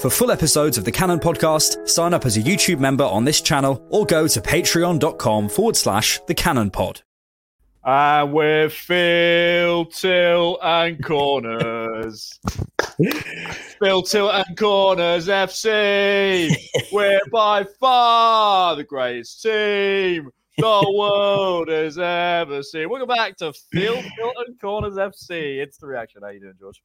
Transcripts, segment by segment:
For full episodes of the Cannon podcast, sign up as a YouTube member on this channel or go to patreon.com forward slash the Cannon pod. And we're Phil, Till, and Corners. Phil, Till, and Corners FC. We're by far the greatest team the world has ever seen. Welcome back to Phil, Till, and Corners FC. It's the reaction. How you doing, George?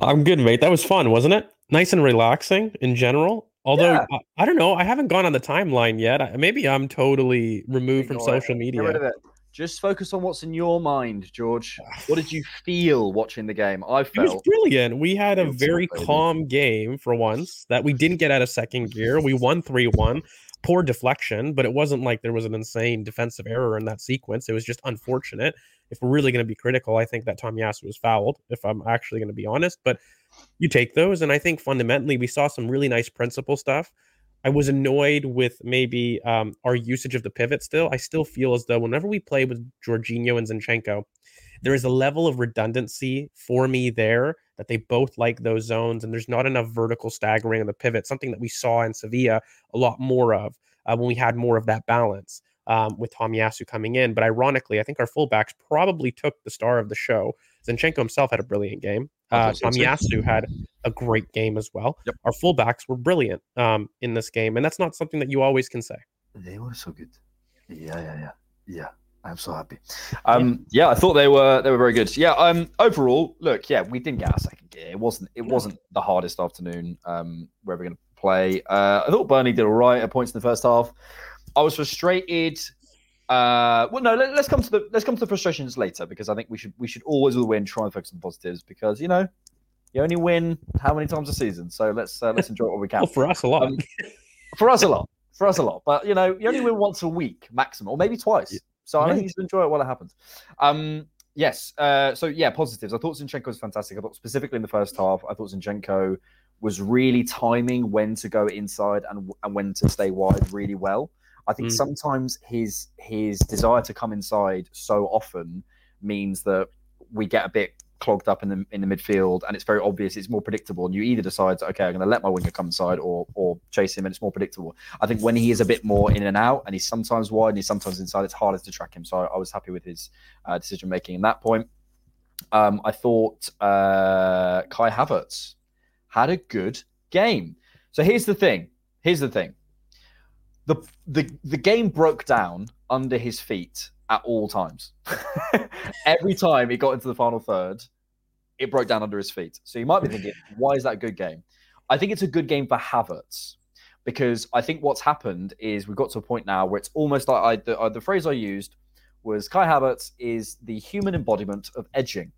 I'm good, mate. That was fun, wasn't it? Nice and relaxing in general. Although Yeah. I, I don't know, I haven't gone on the timeline yet. I- Maybe I'm totally removed from Ignore it. social Get media. Just focus on what's in your mind, George. What did you feel watching the game? I It was felt brilliant. We had a very calm game for once that we didn't get out of second gear. We won 3 1. Poor deflection, but it wasn't like there was an insane defensive error in that sequence. It was just unfortunate. If we're really going to be critical, I think that Tomiyasu was fouled, if I'm actually going to be honest. But you take those. And I think fundamentally, we saw some really nice principle stuff. I was annoyed with maybe um, our usage of the pivot still. I still feel as though whenever we play with Jorginho and Zinchenko, there is a level of redundancy for me there that they both like those zones, and there's not enough vertical staggering on the pivot, something that we saw in Sevilla a lot more of uh, when we had more of that balance um, with Tomiyasu coming in. But ironically, I think our fullbacks probably took the star of the show. Zinchenko himself had a brilliant game. I Uh, thought Tom. Yasu had a great game as well. Yep. Our fullbacks were brilliant um, in this game, and that's not something that you always can say. They were so good. Yeah, yeah, yeah, yeah. I'm so happy. Um, yeah, I thought they were they were very good. Yeah. Um, overall, look, yeah, we didn't get our second gear. It wasn't it wasn't the hardest afternoon. Um, where we're going to play. Uh, I thought Burnley did all right at points in the first half. I was frustrated. Uh, well, no, let, us come to the let's come to the frustrations later because I think we should we should always win try and focus on the positives because you know you only win how many times a season. So let's uh, let's enjoy what we can. Well, for us, a lot. Um, for us a lot. For us a lot. But you know, you only win once a week maximum, or maybe twice. So I think you should enjoy it while it happens. Um, yes. Uh, so yeah, positives. I thought Zinchenko was fantastic. I thought specifically in the first half, I thought Zinchenko was really timing when to go inside and and when to stay wide really well. I think Mm. sometimes his his desire to come inside so often means that we get a bit clogged up in the in the midfield, and it's very obvious. It's more predictable, and you either decide, okay, I'm going to let my winger come inside, or or chase him, and it's more predictable. I think when he is a bit more in and out, and he's sometimes wide and he's sometimes inside, it's harder to track him. So I, I was happy with his uh, decision making in that point. Um, I thought uh, Kai Havertz had a good game. So here's the thing. Here's the thing. The the the game broke down under his feet at all times. Every time he got into the final third, it broke down under his feet. So you might be thinking, why is that a good game? I think it's a good game for Havertz because I think what's happened is we've got to a point now where it's almost like I, the, uh, the phrase I used was Kai Havertz is the human embodiment of edging.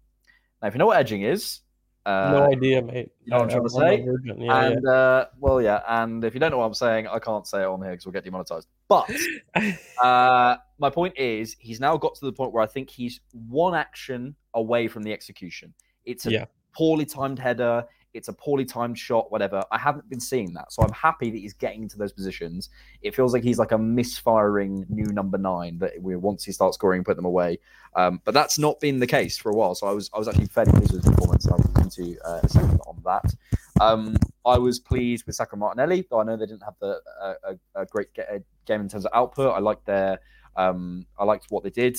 Now, if you know what edging is, uh, no idea, mate. you know what I'm trying to say? virgin. Yeah, yeah. and uh, well, yeah, and if you don't know what I'm saying, I can't say it on here because we'll get demonetized. But uh, my point is, he's now got to the point where I think he's one action away from the execution. It's a Yeah. poorly timed header. It's a poorly timed shot, whatever. I haven't been seeing that. So I'm happy that he's getting into those positions. It feels like he's like a misfiring new number nine that we once he starts scoring, put them away. Um, but that's not been the case for a while. So I was I was actually fairly pleased with his performance. I'll come to uh, a second on that. Um, I was pleased with Saka Martinelli, though I know they didn't have the a, a great game in terms of output. I liked their um, I liked what they did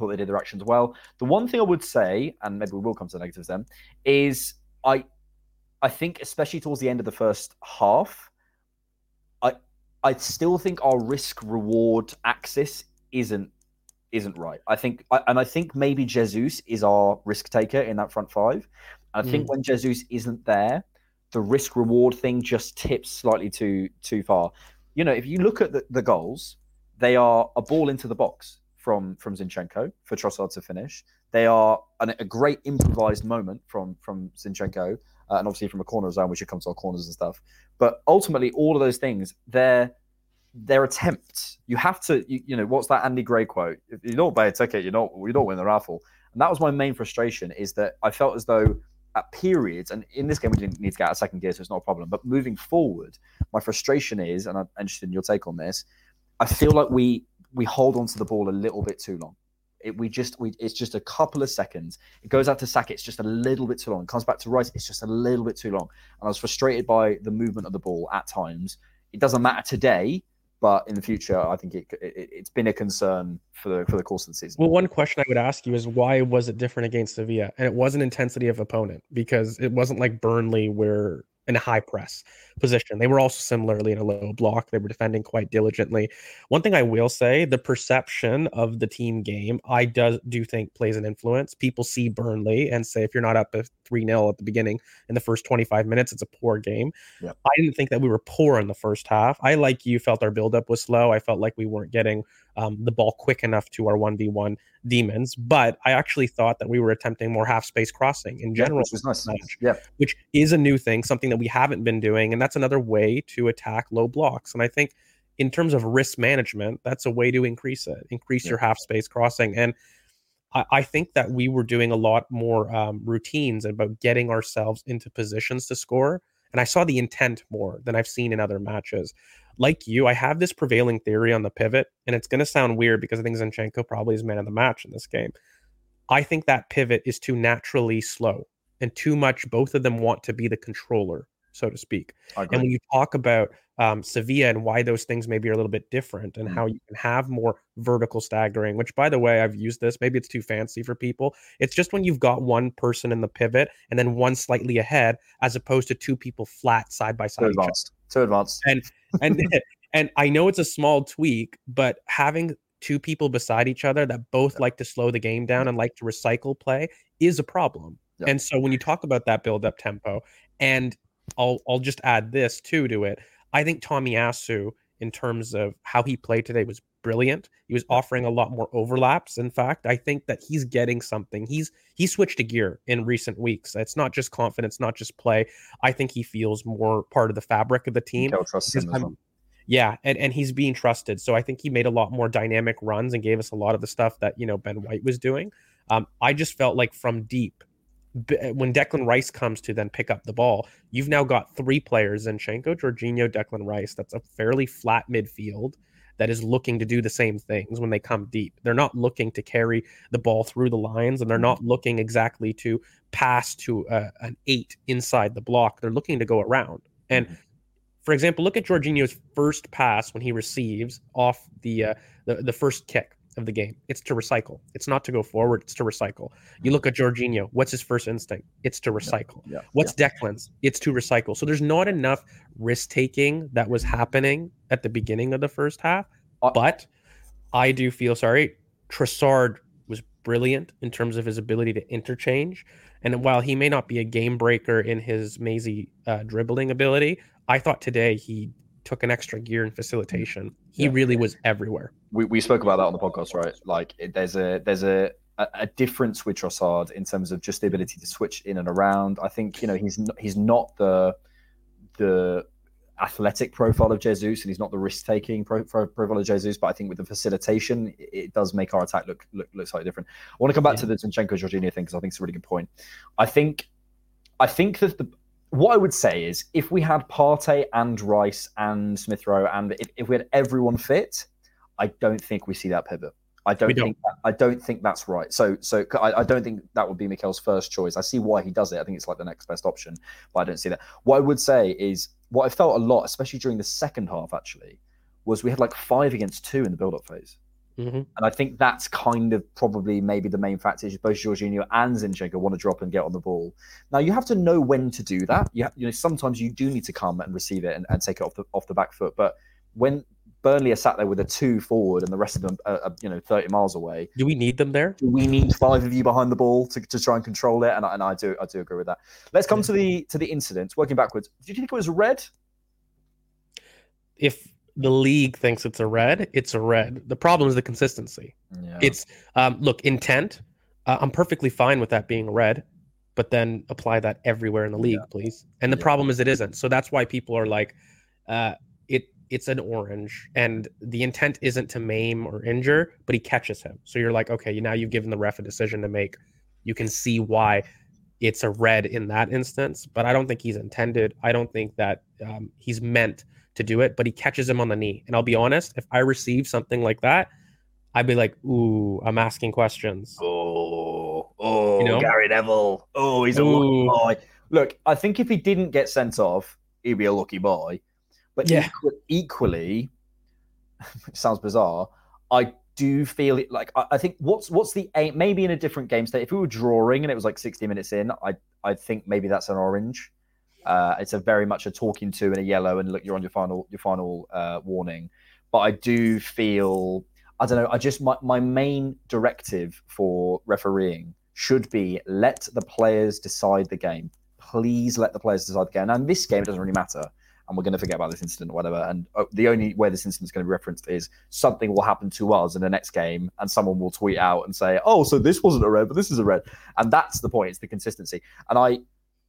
thought they did their actions well. The one thing I would say, and maybe we will come to the negatives then, is I I think especially towards the end of the first half, I I still think our risk reward axis isn't isn't right. I think and I think maybe Jesus is our risk taker in that front five. I mm. think when Jesus isn't there, the risk reward thing just tips slightly too too far. You know, if you look at the, the goals, they are a ball into the box from from Zinchenko for Trossard to finish. They are an, a great improvised moment from from Zinchenko, uh, and obviously from a corner zone, should come to our corners and stuff. But ultimately, all of those things, they're they're attempts. You have to, you, you know, what's that Andy Gray quote? If you don't buy a ticket, you don't you don't win the raffle. And that was my main frustration is that I felt as though at periods, and in this game we didn't need to get out of second gear, so it's not a problem. But moving forward, my frustration is, and I'm interested in your take on this. I feel like we we hold on to the ball a little bit too long. It, we just we it's just a couple of seconds. It goes out to Saka, it's just a little bit too long. It comes back to Rice, it's just a little bit too long. And I was frustrated by the movement of the ball at times. It doesn't matter today, but in the future, I think it, it has been a concern for the for the course of the season. Well, one question I would ask you is why was it different against Sevilla? And it wasn't intensity of opponent because it wasn't like Burnley where in a high press position. They were also similarly in a low block. They were defending quite diligently. One thing I will say, the perception of the team game, I does do think plays an influence. People see Burnley and say if you're not up 3 0 at the beginning in the first 25 minutes, it's a poor game. Yep. I didn't think that we were poor in the first half. I like you felt our buildup was slow. I felt like we weren't getting um, the ball quick enough to our 1v1 demons. But I actually thought that we were attempting more half space crossing in general, yeah, which, nice. match, yeah. which is a new thing, something that we haven't been doing. And that's another way to attack low blocks. And I think in terms of risk management, that's a way to increase it, increase yeah. your half space crossing. And I, I, think that we were doing a lot more um, routines about getting ourselves into positions to score. And I saw the intent more than I've seen in other matches like you, I have this prevailing theory on the pivot, and it's going to sound weird because I think Zinchenko probably is man of the match in this game. I think that pivot is too naturally slow and too much. Both of them want to be the controller, so to speak. And when you talk about um, Sevilla and why those things maybe are a little bit different and mm how you can have more vertical staggering, which by the way, I've used this. Maybe it's too fancy for people. It's just when you've got one person in the pivot and then one slightly ahead, as opposed to two people flat side by side. Too advanced. Too advanced. And and and I know it's a small tweak, but having two people beside each other that both like to slow the game down and like to recycle play is a problem. And so when you talk about that build up tempo, and I'll I'll just add this too to it. I think Tomiyasu, in terms of how he played today, was brilliant. He was offering a lot more overlaps. In fact, I think that he's getting something. He's he switched a gear in recent weeks. It's not just confidence, not just play. I think he feels more part of the fabric of the team. Yeah, and, and he's being trusted. So I think he made a lot more dynamic runs and gave us a lot of the stuff that you know Ben White was doing. Um, I just felt like from deep, when Declan Rice comes to then pick up the ball, you've now got three players: Zinchenko, Jorginho, Declan Rice. That's a fairly flat midfield that is looking to do the same things when they come deep. They're not looking to carry the ball through the lines and they're not looking exactly to pass to a, an eight inside the block. They're looking to go around. And mm-hmm. for example, look at Jorginho's first pass when he receives off the uh, the, the first kick of the game. It's to recycle. It's not to go forward. It's to recycle. You look at Jorginho. What's his first instinct? It's to recycle. Yeah, yeah, What's yeah. Declan's? It's to recycle. So there's not enough risk taking that was happening at the beginning of the first half. Uh, but I do feel sorry. Trossard was brilliant in terms of his ability to interchange. And while he may not be a game breaker in his mazy uh, dribbling ability, I thought today he took an extra gear in facilitation. He yeah. really was everywhere. We, we spoke about that on the podcast, right? Like there's a there's a a, difference with Trossard in terms of just the ability to switch in and around. I think you know he's not, he's not the the athletic profile of Jesus, and he's not the risk taking pro- pro- profile of Jesus. But I think with the facilitation, it, it does make our attack look, look look slightly different. I want to come back yeah. to the Zinchenko Jorginho thing because I think it's a really good point. I think I think that the what I would say is if we had Partey and Rice and Smith Rowe and if, if we had everyone fit, I don't think we see that pivot. I don't, don't. think that, I don't think that's right. So so I, I don't think that would be Mikel's first choice. I see why he does it. I think it's like the next best option, but I don't see that. What I would say is what I felt a lot, especially during the second half, actually, was we had like five against two in the build-up phase. Mhm. And I think that's kind of probably maybe the main factor is both Jorginho and Zinchenko want to drop and get on the ball. Now you have to know when to do that. You, have, you know sometimes you do need to come and receive it and, and take it off the off the back foot. But when Burnley are sat there with a two forward and the rest of them are, are you know thirty miles away, Do we need them there? do we need five of you behind the ball to, to try and control it? And, I- and I do I do agree with that. Let's come to the to the incident. Working backwards, do you think it was red? If the league thinks it's a red, it's a red. The problem is the consistency. Yeah. It's um, look intent. Uh, I'm perfectly fine with that being red, but then apply that everywhere in the league, please. And the Yeah. problem is it isn't. So that's why people are like, uh, it it's an orange, and the intent isn't to maim or injure, but he catches him. So you're like, okay, now you've given the ref a decision to make. You can see why it's a red in that instance, but I don't think he's intended. I don't think that um, he's meant to do it, but he catches him on the knee. And I'll be honest, if I receive something like that, I'd be like, ooh, I'm asking questions. Oh, oh, You know? Gary Neville. Oh, he's a lucky boy. Look, I think if he didn't get sent off, he'd be a lucky boy. But Yeah. equ- equally, sounds bizarre. I do feel it like I, I think what's what's the aim? Maybe in a different game state. If we were drawing and it was like 60 minutes in, I I think maybe that's an orange. Uh, it's a very much a talking to and a yellow, and look, you're on your final your final uh, warning. But I do feel I don't know. I just my, my main directive for refereeing should be let the players decide the game. Please let the players decide the game. And this game it doesn't really matter, and we're going to forget about this incident or whatever. And uh, the only way this incident is going to be referenced is something will happen to us in the next game, and someone will tweet out and say, "Oh, so this wasn't a red, but this is a red," and that's the point. It's the consistency. And I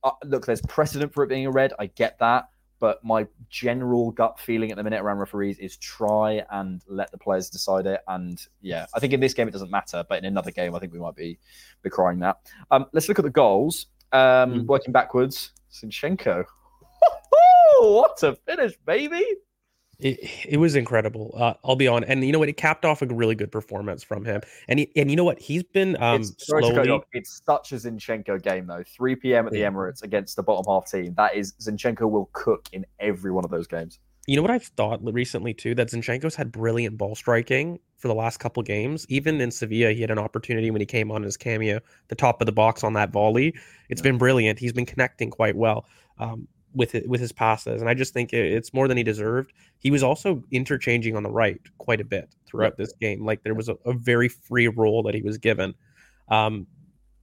uh, look, there's precedent for it being a red. I get that but my general gut feeling at the minute around referees is try and let the players decide it. And yeah, I think in this game it doesn't matter, but in another game I think we might be be crying that. Um, let's look at the goals. Um, Mm. Working backwards, Zinchenko. what a finish, baby! It, it was incredible. Uh, I'll be on, and you know what? It capped off a really good performance from him. And he, and you know what? He's been um it's, slowly. it's such a Zinchenko game though. 3 p.m. at the Yeah. Emirates against the bottom half team. That is Zinchenko will cook in every one of those games. You know what I've thought recently too? That Zinchenko's had brilliant ball striking for the last couple games. Even in Sevilla, he had an opportunity when he came on his cameo, the top of the box on that volley. It's Yeah. been brilliant. He's been connecting quite well um, with it, with his passes, and I just think it, it's more than he deserved. He was also interchanging on the right quite a bit throughout this game. Like there was a, a very free role that he was given. Um,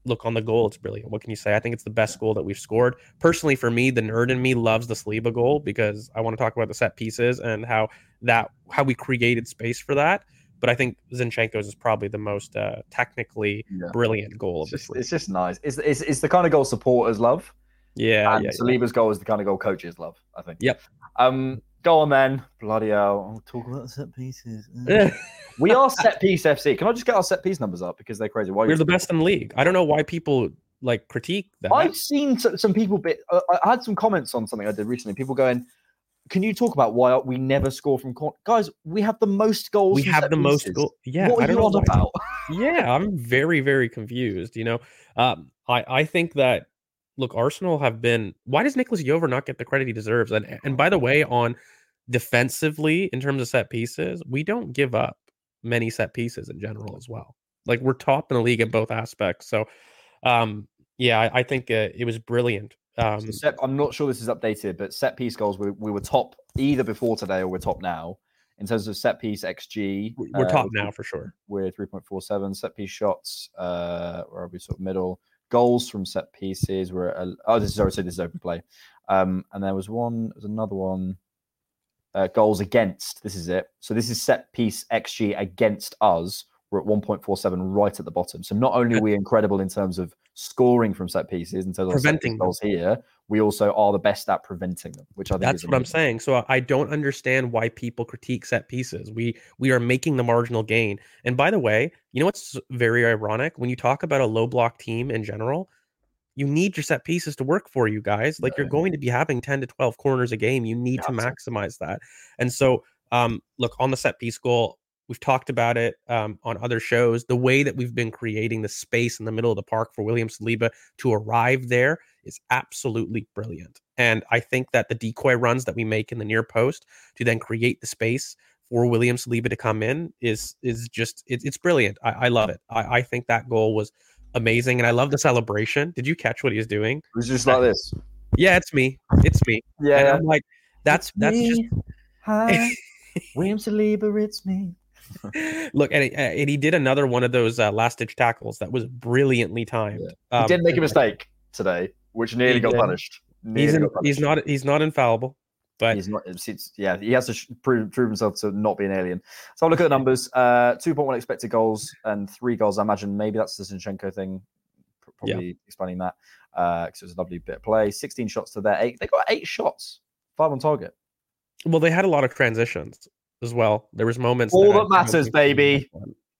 look on the goal, it's brilliant. What can you say? I think it's the best goal that we've scored. Personally, for me, the nerd in me loves the Saliba goal because I want to talk about the set pieces and how that how we created space for that. But I think Zinchenko's is probably the most uh, technically Yeah. brilliant goal of It's this just, league. it's just nice. It's, it's, it's the kind of goal supporters love. Yeah, and yeah, Saliba's goal is the kind of goal coaches love, I think. Yep. Um, go on then. Bloody hell. I'll talk about set pieces. yeah. we are set piece FC. Can I just get our set piece numbers up because they're crazy? Why We're the best in the league. I don't know why people like critique that. I've seen some people. Bit. Uh, I had some comments on something I did recently. People going, "Can you talk about why we never score from corner?" Guys, we have the most goals. we have set the most goals. Yeah, what I don't you on about? yeah, I'm very, very confused. You know, um, I I think that look, Arsenal have been. Why does Nicolas Jover not get the credit he deserves? And and by the way, on defensively in terms of set pieces, we don't give up many set pieces in general as well. Like we're top in the league in both aspects. So, um, yeah, I, I think uh, it was brilliant. Um, So set, I'm not sure this is updated, but set piece goals we, we were top either before today or we're top now in terms of set piece XG. we're uh, top now for sure. We're 3.47 set piece shots. Uh, where are we? Sort of middle goals from set pieces. We're oh, this is so this is open play. Um, and there was one. There's another one. Uh, goals against. This is it. So this is set piece XG against us. We're at 1.47 right at the bottom. So not only are we incredible in terms of scoring from set pieces, in terms of Preventing goals here, we also are the best at preventing them, which I think That's is what I'm saying. So I don't understand why people critique set pieces. We we are making the marginal gain. And by the way, you know what's very ironic? When you talk about a low block team in general, you need your set pieces to work for you guys. Like you're going to be having 10 to 12 corners a game. You need have to. maximize that. And so, um, look on the set piece goal, we've talked about it um, on other shows. The way that we've been creating the space in the middle of the park for William Saliba to arrive there is absolutely brilliant. And I think that the decoy runs that we make in the near post to then create the space for William Saliba to come in is is just it, it's brilliant. I, I love it. I, I think that goal was amazing, and I love the celebration. Did you catch what he was doing? It was just like this. Yeah, it's me. It's me. And Yeah. I'm like, that's that's just Hi, William Saliba, it's me. look, and, he- uh, and he did another one of those uh, last ditch tackles that was brilliantly timed. He Um, did make a mistake today, which nearly got punished. He's in, got he's not he's not infallible, but He's not. It's, it's, yeah, he has to sh- prove, prove himself to not be an alien. So I'll look at the numbers. Uh, two point one expected goals and three goals. I imagine maybe that's the Zinchenko thing. pr- Yeah. Probably explaining that because it was a lovely bit of play. Sixteen shots to their eight. They got eight shots, five on target. well, they had a lot of transitions as well. There was moments. All I- that matters, baby.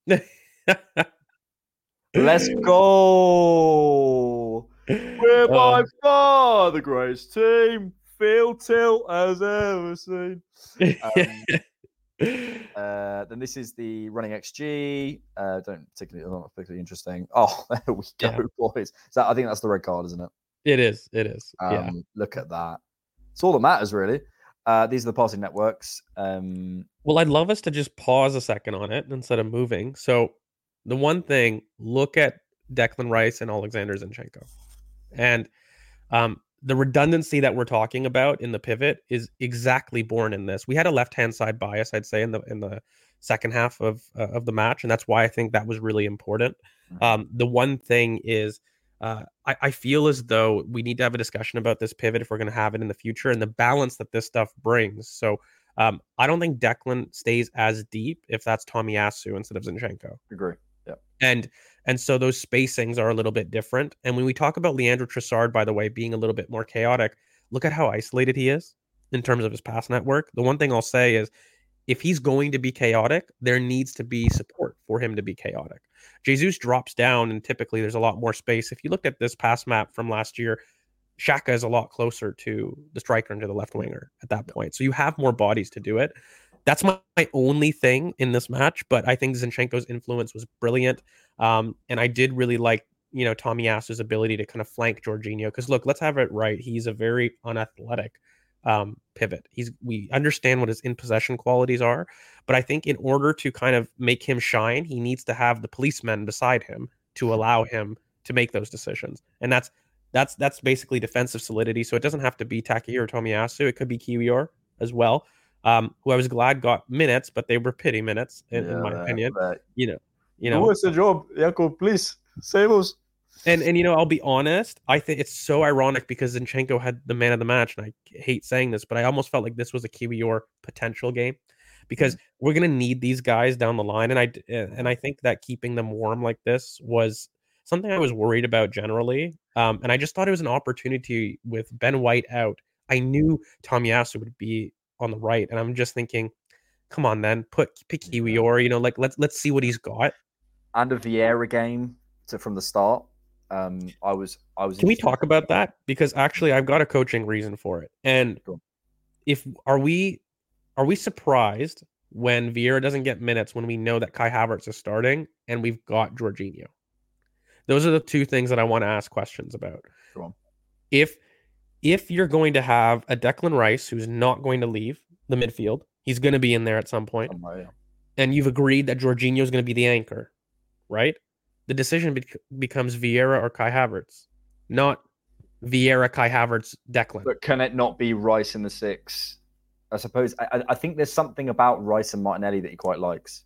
Let's go. We're by Uh, far the greatest team Phil Tilt has ever seen. Um, Uh, then this is the running XG. Uh, don't particularly not particularly interesting. Oh, there we go, Yeah. boys. So I think that's the red card, isn't it? it is. It is. Um, yeah. Look at that. It's all that matters, really. Uh, these are the passing networks. Um, Well, I'd love us to just pause a second on it instead of moving. So, the one thing, look at Declan Rice and Alexander Zinchenko, and um, the redundancy that we're talking about in the pivot is exactly born in this. We had a left-hand side bias, I'd say, in the in the second half of uh, of the match, and that's why I think that was really important. Mhm. Um, the one thing is. Uh, I, I feel as though we need to have a discussion about this pivot if we're going to have it in the future and the balance that this stuff brings. So, um, I don't think Declan stays as deep if that's Tomiyasu instead of Zinchenko. agree. Yeah. And and so those spacings are a little bit different. And when we talk about Leandro Trossard, by the way, being a little bit more chaotic, look at how isolated he is in terms of his pass network. The one thing I'll say is if he's going to be chaotic, there needs to be support for him to be chaotic. Jesus drops down, and typically there's a lot more space. If you looked at this pass map from last year, Saka is a lot closer to the striker and to the left winger at that point. So you have more bodies to do it. That's my, my only thing in this match, but I think Zinchenko's influence was brilliant. Um, and I did really like, you know, Tomiyasu's ability to kind of flank Jorginho. Because look, let's have it right. He's a very unathletic um, pivot. He's we understand what his in possession qualities are, but I think in order to kind of make him shine, he needs to have the policemen beside him to allow him to make those decisions. And that's that's that's basically defensive solidity. So it doesn't have to be Taki or Tomiyasu. It could be Kiwior as well. Um, who I was glad got minutes, but they were pity minutes in, in my opinion. but- You know, you know, Who is the job, Jakob? Please save us. And and you know, I'll be honest. I think it's so ironic because Zinchenko had the man of the match, and I hate saying this, but I almost felt like this was a Kiwior potential game because we're gonna need these guys down the line, and I and I think that keeping them warm like this was something I was worried about generally. Um, and I just thought it was an opportunity with Ben White out. I knew Tomiyasu would be on the right, and I'm just thinking, come on, then put pick Kiwior. You know, like let's let's see what he's got. And a Vieira game to, from the start. Um, I was, I was. Can we talk about that? Because actually, I've got a coaching reason for it. And if are we are we surprised when Vieira doesn't get minutes when we know that Kai Havertz is starting and we've got Jorginho? Those are the two things that I want to ask questions about. If if you're going to have a Declan Rice who's not going to leave the midfield, he's going to be in there at some point yeah. and you've agreed that Jorginho is going to be the anchor, right? The decision bec- becomes Vieira or Kai Havertz, not Vieira, Kai Havertz, Declan. But can it not be Rice in the six? I suppose. I, I- think there's something about Rice and Martinelli that he quite likes.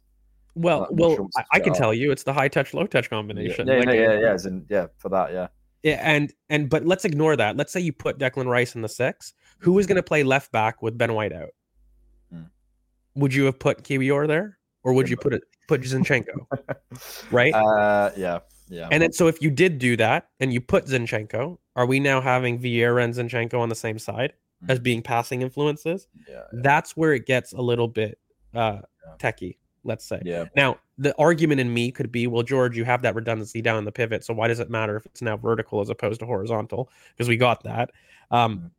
well, well, sure I, I can tell you, it's the high touch, low touch combination. yeah, Like, no, yeah, yeah, in, yeah, for that, yeah. yeah, and and but let's ignore that. Let's say you put Declan Rice in the six. Who is going to play left back with Ben White out? Hmm. Would you have put Kiwior there, or would you put it put Zinchenko? Right? Uh, yeah, yeah. And then, so if you did do that and you put Zinchenko, are we now having Vieira and Zinchenko on the same side as being passing influences? yeah, That's where it gets a little bit uh, techie let's say. Yeah. Now, the argument in me could be, well, George, you have that redundancy down in the pivot, so why does it matter if it's now vertical as opposed to horizontal? Because we got that. Um, Mhm.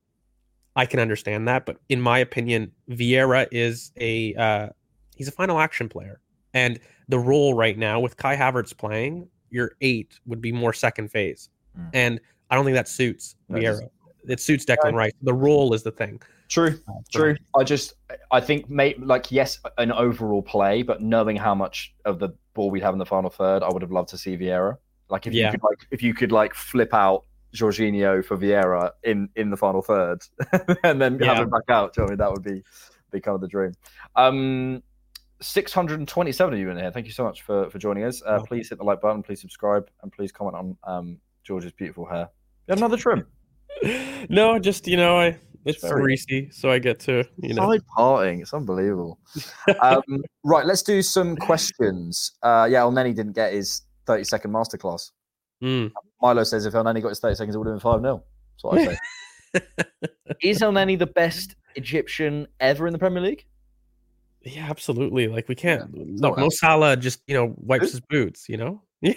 I can understand that, but in my opinion, Vieira is a uh, he's a final action player, and the role right now with Kai Havertz playing, your eight would be more second phase, Mm. and I don't think that suits it Vieira. It suits Declan Rice. The role is the thing. True. uh, True. I just, I think, mate, like, yes, an overall play, but knowing how much of the ball we'd have in the final third, I would have loved to see Vieira. Like, if Yeah. you could, like, if you could, like, flip out Jorginho for Vieira in in the final third, and then Yeah. have him back out. Do you know I mean? That would be be kind of the dream. Um, six hundred and twenty-seven of you in here. Thank you so much for for joining us. Uh, please hit the like button. Please subscribe, and please comment on um George's beautiful hair. You had another trim. no, just you know, I it's Very- greasy, so I get to you know. Side parting. It's unbelievable. um, right, let's do some questions. Uh, yeah, Elneny didn't get his 30 second masterclass. Mm. Milo says if El got his 30 seconds, it would have been 5 0. That's what I say. Is El the best Egyptian ever in the Premier League? Yeah, absolutely. Like we can't Yeah. So, Mo uh, Salah just you know wipes his boots. You know. yeah.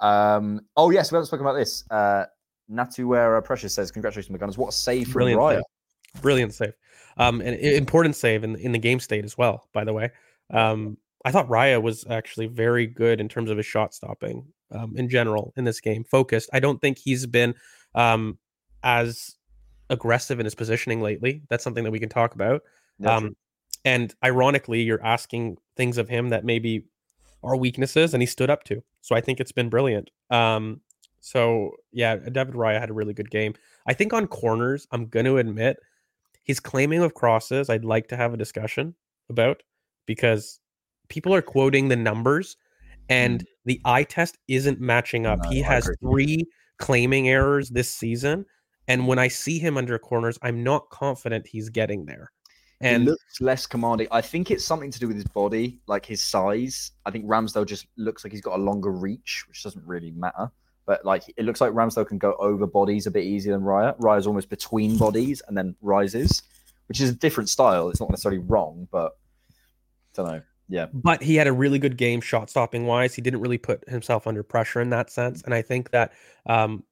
Um, oh, yes, we haven't spoken about this. Uh, Natuera Precious says, Congratulations, McGunners. What a save from Brilliant Raya. save. Brilliant save. Um, and i- important save in in the game state as well. By the way, um, I thought Raya was actually very good in terms of his shot stopping. Um, in general in this game, focused. I don't think he's been um as aggressive in his positioning lately. That's something that we can talk about. Um, and ironically, you're asking things of him that maybe are weaknesses, and he stood up to. So I think it's been brilliant. Um, so yeah, David Raya had a really good game. I think on corners, I'm going to admit he's claiming of crosses. I'd like to have a discussion about because people are quoting the numbers, and the eye test isn't matching up. He has three claiming errors this season. And when I see him under corners, I'm not confident he's getting there. and And looks less commanding. I think it's something to do with his body, like his size. I think Ramsdale just looks like he's got a longer reach, which doesn't really matter. But like it looks like Ramsdale can go over bodies a bit easier than Raya. Raya's almost between bodies and then rises, which is a different style. It's not necessarily wrong, but I don't know. Yeah, but he had a really good game shot stopping wise. He didn't really put himself under pressure in that sense. And I think that um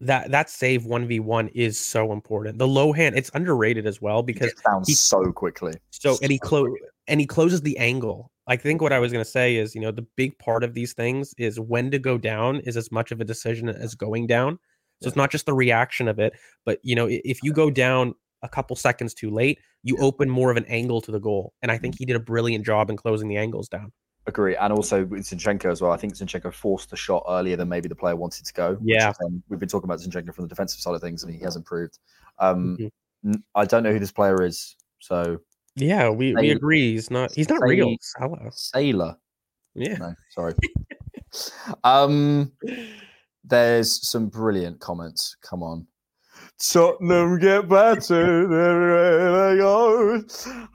that that save 1v1 is so important. The low hand, it's underrated as well because gets down he- so quickly. so and he close and he closes the angle. I think what I was going to say is, you know, the big part of these things is when to go down is as much of a decision as going down. So it's not just the reaction of it, but you know, if you go down a couple seconds too late, you open more of an angle to the goal. And I Mm-hmm. think he did a brilliant job in closing the angles down. Agree, and also with Zinchenko as well. I think Zinchenko forced the shot earlier than maybe the player wanted to go. Yeah. is, um, we've been talking about Zinchenko from the defensive side of things, and he has improved. Um, Mhm. n- I don't know who this player is, so Yeah, we, we agree. He's not he's not real. Salah. Sailor. Yeah. No, sorry. um, there's some brilliant comments. Come on. Tottenham get better. There they go.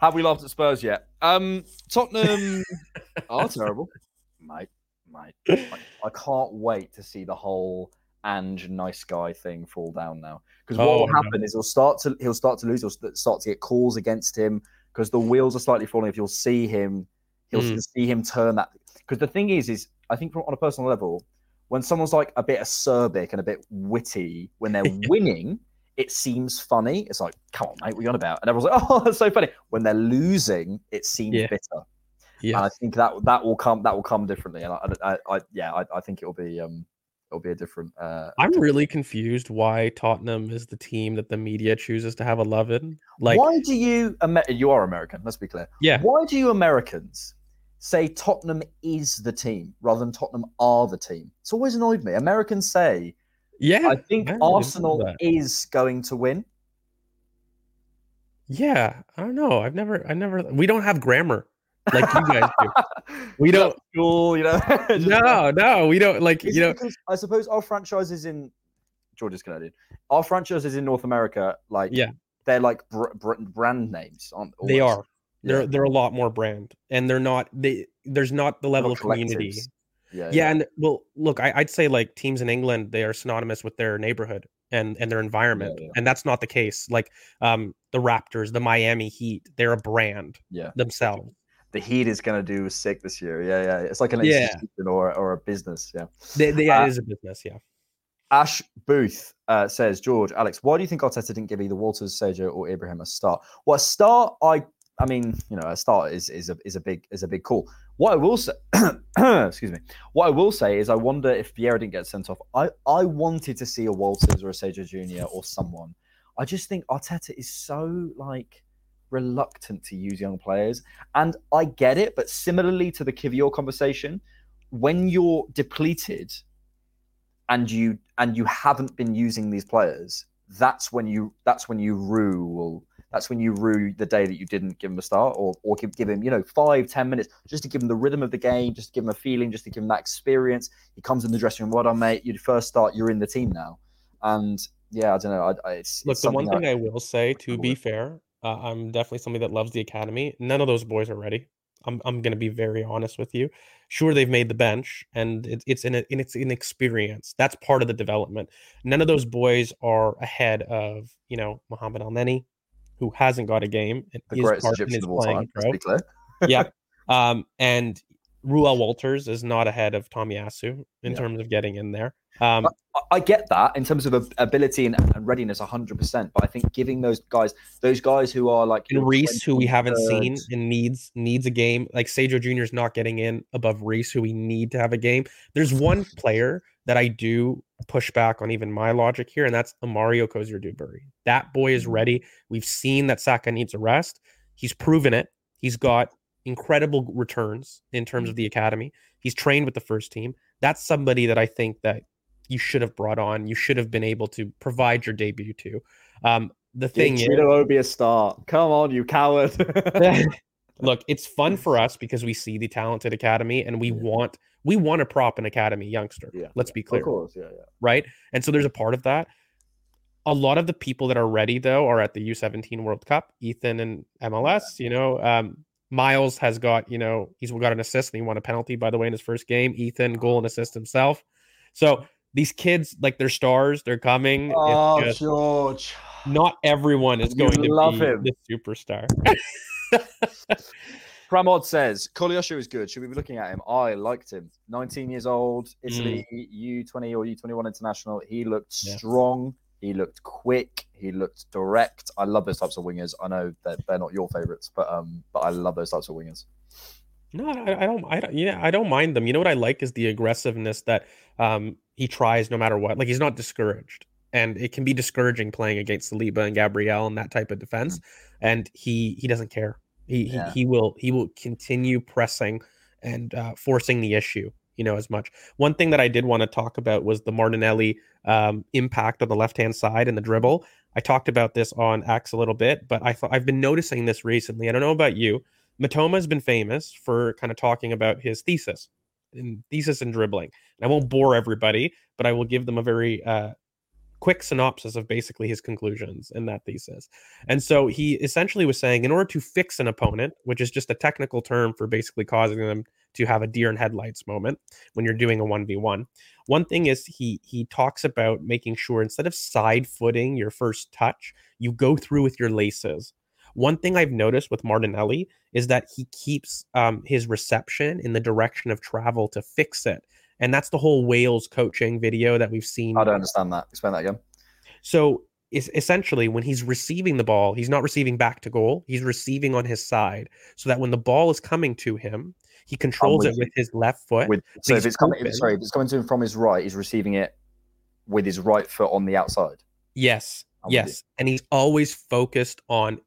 Have we laughed at Spurs yet? Um, Tottenham are terrible, mate. Mate, I, I can't wait to see the whole Ange nice guy thing fall down now. Because what Oh, will no. happen is he'll start to he'll start to lose. He'll start to get calls against him because the wheels are slightly falling. If you'll see him, he'll Mm. see him turn that. Because the thing is, is I think from on a personal level, when someone's like a bit acerbic and a bit witty when they're winning, it seems funny. It's like, come on, mate, what are you on about? And everyone's like, oh, that's so funny. When they're losing, it seems Yeah. bitter. Yeah. And I think that that will come that will come differently. And I, I, I yeah, I, I think it'll be um it'll be a different. Uh, I'm really confused why Tottenham is the team that the media chooses to have a love in. Like, why do you you are American? Let's be clear. yeah, Why do you Americans say Tottenham is the team rather than Tottenham are the team? It's always annoyed me. Americans say yeah, I think I didn't know Arsenal is going to win. yeah. I don't know. I've never, I never. We don't have grammar like you guys do. We don't. School, you know. No, no, we don't. Like, you know, I suppose our franchise is in Georgia's Canadian. Our franchise is in North America. Like, Yeah. they're like br- br- brand names. Aren't they almost? are. They're Yeah. they're a lot more brand, and they're not. They there's not the level Not of community. Collectives. Yeah, Yeah, and well, look, I, I'd say like teams in England, they are synonymous with their neighborhood and and their environment, yeah. and that's not the case. Like, um, the Raptors, the Miami Heat. They're a brand Yeah. themselves. The Heat is going to do sick this year. Yeah, yeah. It's like an Yeah. institution or, or a business. Yeah. They, they, yeah, Uh, it is a business. Yeah. Ash Booth uh, says, George, Alex, why do you think Arteta didn't give either Walters, Sergio, or Ibrahim a start? Well, a start, I, I mean, you know, a start is is a is a big is a big call. What I will say, excuse me, what I will say is, I wonder if Vieira didn't get sent off. I I wanted to see a Walters or a Sergio Junior or someone. I just think Arteta is so like reluctant to use young players, and I get it. But similarly to the Kiwior conversation, when you're depleted and you and you haven't been using these players, that's when you that's when you rue that's when you rue the day that you didn't give him a start or or give, give him you know five ten minutes just to give him the rhythm of the game, just to give him a feeling, just to give him that experience. He comes in the dressing room, well done, mate. You first start, you're in the team now, and yeah, I don't know. I, I, it's, Look, it's the one thing I will say, to be with. fair, uh, I'm definitely somebody that loves the academy. None of those boys are ready. I'm I'm gonna be very honest with you. Sure, they've made the bench, and it, it's in in it's an experience. That's part of the development. None of those boys are ahead of you know Muhammad Elneny, who hasn't got a game and the is greatest part- Egyptian is of all playing time. Pro. be clear. yeah. Um, and Reuell Walters is not ahead of Tommy Tomiyasu in Yeah. terms of getting in there. Um, I- I get that in terms of ability and, and readiness, 100%. But I think giving those guys, those guys who are like and Reiss, who we haven't seen and needs needs a game, like Sagoe Jr. is not getting in above Reiss, who we need to have a game. There's one player that I do push back on even my logic here, and that's Mario Cozier-Duberry. That boy is ready. We've seen that Saka needs a rest. He's proven it. He's got incredible returns in terms of the academy. He's trained with the first team. That's somebody that I think that you should have brought on. You should have been able to provide your debut to. Um, the Give thing is, Chido Obi a start. Come on, you coward. look it's fun for us because we see the talented academy and we Yeah. want we want to prop an academy youngster Yeah, let's be clear Of course, yeah, yeah. right and so there's a part of that a lot of the people that are ready though are at the u17 world cup ethan and mls you know um miles has got you know he's got an assist and he won a penalty by the way in his first game ethan goal and assist himself so these kids like they're stars they're coming Oh, just George. not everyone is You going to love be him. the superstar Pramod says Koleosho is good. Should we be looking at him? I liked him. 19 years old, Italy U20 or U21 international. He looked Yeah. strong. He looked quick. He looked direct. I love those types of wingers. I know that they're not your favorites, but um, but I love those types of wingers. No, I, I don't. I don't. Yeah, I don't mind them. You know what I like is the aggressiveness that um he tries no matter what. Like he's not discouraged, and it can be discouraging playing against Saliba and Gabriel and that type of defense. And he he doesn't care. He Yeah. he, he will he will continue pressing and uh, forcing the issue. You know, as much. One thing that I did want to talk about was the Martinelli um, impact on the left hand side and the dribble. I talked about this on X a little bit, but I thought I've been noticing this recently. I don't know about you. Matoma has been famous for kind of talking about his thesis and thesis and dribbling. And I won't bore everybody, but I will give them a very uh, quick synopsis of basically his conclusions in that thesis. And so he essentially was saying, in order to fix an opponent, which is just a technical term for basically causing them to have a deer in headlights moment when you're doing a 1v1. One thing is he he talks about making sure instead of side footing your first touch, you go through with your laces. One thing I've noticed with Martinelli is that he keeps um, his reception in the direction of travel to fix it. And that's the whole Wales coaching video that we've seen. I don't understand that. Explain that again. So is essentially when he's receiving the ball, he's not receiving back to goal. He's receiving on his side, so that when the ball is coming to him, he controls with it with his left foot. With so if it's coming, sorry, if it's coming to him from his right, he's receiving it with his right foot on the outside. yes, I'm yes, and he's always focused on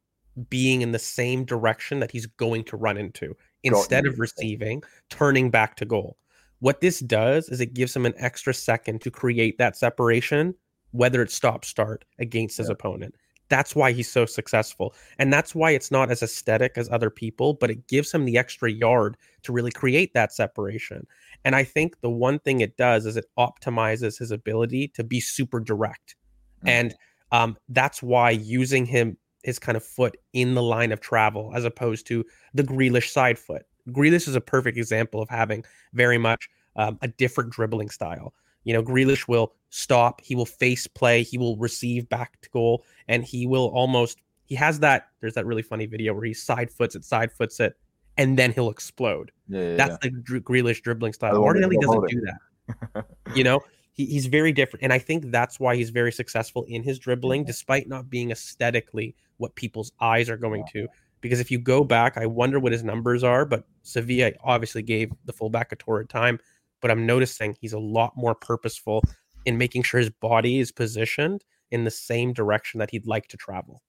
being in the same direction that he's going to run into instead of receiving, turning back to goal. What this does is it gives him an extra second to create that separation, whether it's stop start against his Yeah. opponent. That's why he's so successful. And that's why it's not as aesthetic as other people, but it gives him the extra yard to really create that separation. And I think the one thing it does is it optimizes his ability to be super direct. Mm. And um, that's why using him, his kind of foot in the line of travel, as opposed to the Grealish side foot. Grealish is a perfect example of having very much um, a different dribbling style. You know, Grealish will stop, he will face play, he will receive back to goal, and he will almost he has that. There's that really funny video where he side foots it, side foots it, and then he'll explode. Yeah, yeah, That's yeah. the Dr- Grealish dribbling style. Martinelli doesn't do that. You know, he, he's very different, and I think that's why he's very successful in his dribbling, despite not being aesthetically what people's eyes are going to. Because if you go back, I wonder what his numbers are. But Sevilla obviously gave the fullback a torrid time, but I'm noticing he's a lot more purposeful in making sure his body is positioned in the same direction that he'd like to travel.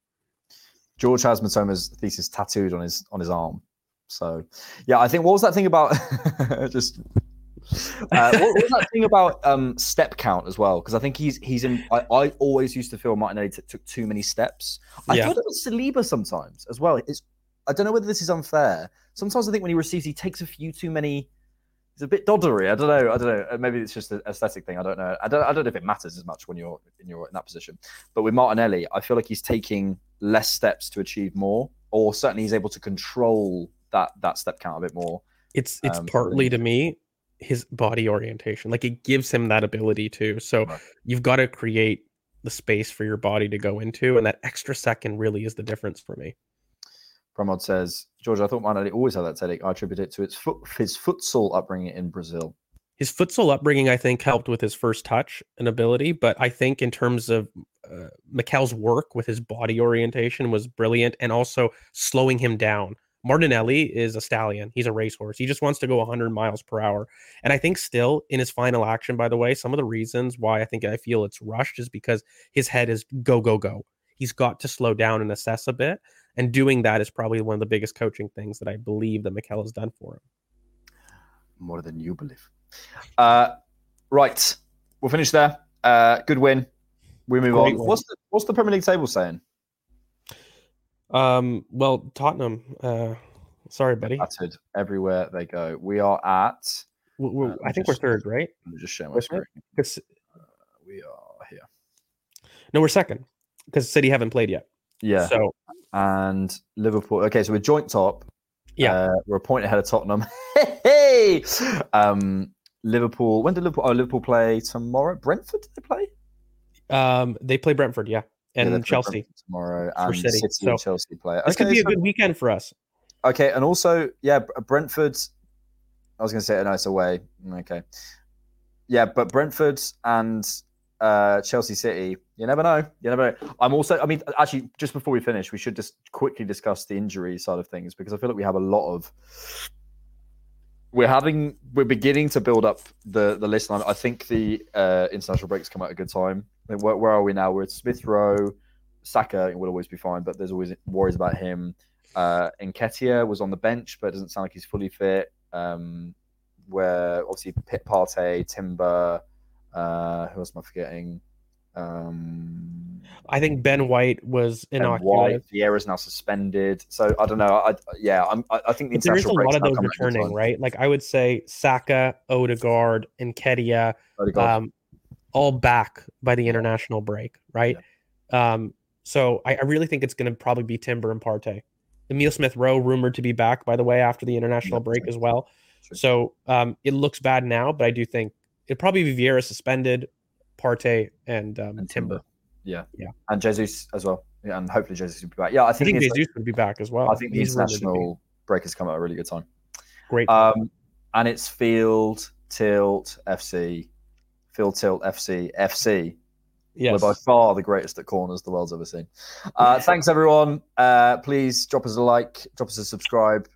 George has Matoma's thesis tattooed on his on his arm. So, yeah, I think what was that thing about just uh, what, was that thing about um, step count as well? Because I think he's he's in. I, I always used to feel Martinelli t- took too many steps. I Yeah. thought it was Saliba sometimes as well. It's I don't know whether this is unfair. Sometimes I think when he receives, he takes a few too many. It's a bit doddery. I don't know. I don't know. Uh, Maybe it's just an aesthetic thing. I don't know. I don't. I don't know if it matters as much when you're in your in that position. But with Martinelli, I feel like he's taking less steps to achieve more, or certainly he's able to control that that step count a bit more. It's it's Um, partly to me his body orientation. Like it gives him that ability too. So Right. you've got to create the space for your body to go into, and that extra second really is the difference for me. Promod says, George, I thought Martinelli always had that headache. I attribute it to its foot, his futsal upbringing in Brazil. His futsal upbringing, I think, helped with his first touch and ability. But I think in terms of uh, Mikel's work with his body orientation was brilliant, and also slowing him down. Martinelli is a stallion. He's a racehorse. He just wants to go 100 miles per hour. And I think still in his final action, by the way, some of the reasons why I think I feel it's rushed is because his head is go, go, go. He's got to slow down and assess a bit. And doing that is probably one of the biggest coaching things that I believe that Mikel has done for him. More than you believe. Uh, right. We'll finish there. Uh, good win. We move Great on. win. What's the, what's the Premier League table saying? Um, well, Tottenham, uh, sorry, buddy. Battered everywhere they go. We are at. We- we- uh, I think we're just- third, right? Let me just share my We're screen. 'Cause- We are here. no, we're second because City haven't played yet. Yeah. So and Liverpool. Okay, so we're joint top. Yeah. Uh, we're a point ahead of Tottenham. hey, um, Liverpool. When did Liverpool? Oh, Liverpool play tomorrow. Brentford did they play? um, they play Brentford, Yeah, and play Chelsea. Tomorrow, for and City. City, and Chelsea play. This could be a good weekend for us. Okay, and also, yeah, Brentford. I was going to say, a it's away. Okay, yeah, but Brentford and uh, Chelsea City. You never know. You never know. I'm also. I mean, actually, just before we finish, we should just quickly discuss the injury side of things because I feel like we have a lot of. We're having. We're beginning to build up the the list. I think the uh, international breaks come at a good time. Mean, where, where are we now? We're at Smith Rowe. Saka will always be fine, but there's always worries about him. Uh, Nketiah was on the bench, but it doesn't sound like he's fully fit. Um, where obviously Pit Partey, Timber, uh, who else am I forgetting? Um, I think Ben White was. White, Vieira's now suspended. So I don't know. I, yeah, I'm, I, I think the there is a lot of those come at a good returning, right? Like I would say Saka, Odegaard, and Kedia, Odegaard. um, all back by the international break, right? Um, so I, I really think it's going to probably be Timber and Partey. Emil Smith Rowe rumored to be back, by the way, after the international Yeah, break as well. True. So um, it looks bad now, but I do think it'd probably be Vieira suspended, Partey, and, um, And Timber. Timber. Yeah, Yeah. and Jesus as well. Yeah, and hopefully Jesus will be back. Yeah, I I think, think it's- Jesus would be back as well. I think the He's rumored to be. international break has come at a really good time. great. Um, and it's Field Tilt FC, Field Tilt FC FC. yes. We're by far the greatest at corners the world's ever seen. Uh, thanks, everyone. Uh, please drop us a like, drop us a subscribe.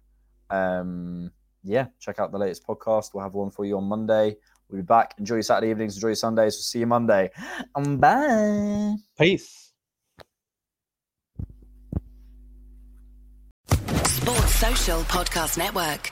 Um, yeah, check out the latest podcast. We'll have one for you on Monday. We'll be back. Enjoy your Saturday evenings. Enjoy your Sundays. We'll see you Monday. And bye. Peace. Sports Social Podcast Network.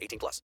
18 plus.